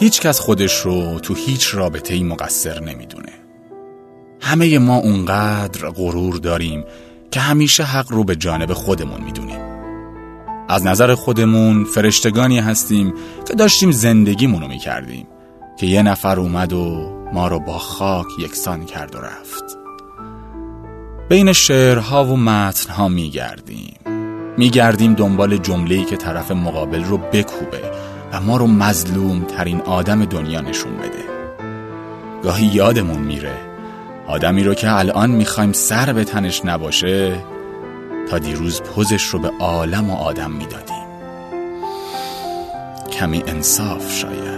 هیچ کس خودش رو تو هیچ رابطه ای مقصر نمی‌دونه. همه ما اونقدر غرور داریم که همیشه حق رو به جانب خودمون می‌دونیم. از نظر خودمون فرشتگانی هستیم که داشتیم زندگیمونو می‌کردیم که یه نفر اومد و ما رو با خاک یکسان کرد و رفت. بین شعرها و متنها میگردیم. میگردیم دنبال جمله‌ای که طرف مقابل رو بکوبه. و ما رو مظلوم ترین آدم دنیا نشون بده. گاهی یادمون میره آدمی رو که الان می‌خوایم سر به تنش نباشه تا دیروز پوزش رو به عالم و آدم می‌دادیم. کمی انصاف شاید.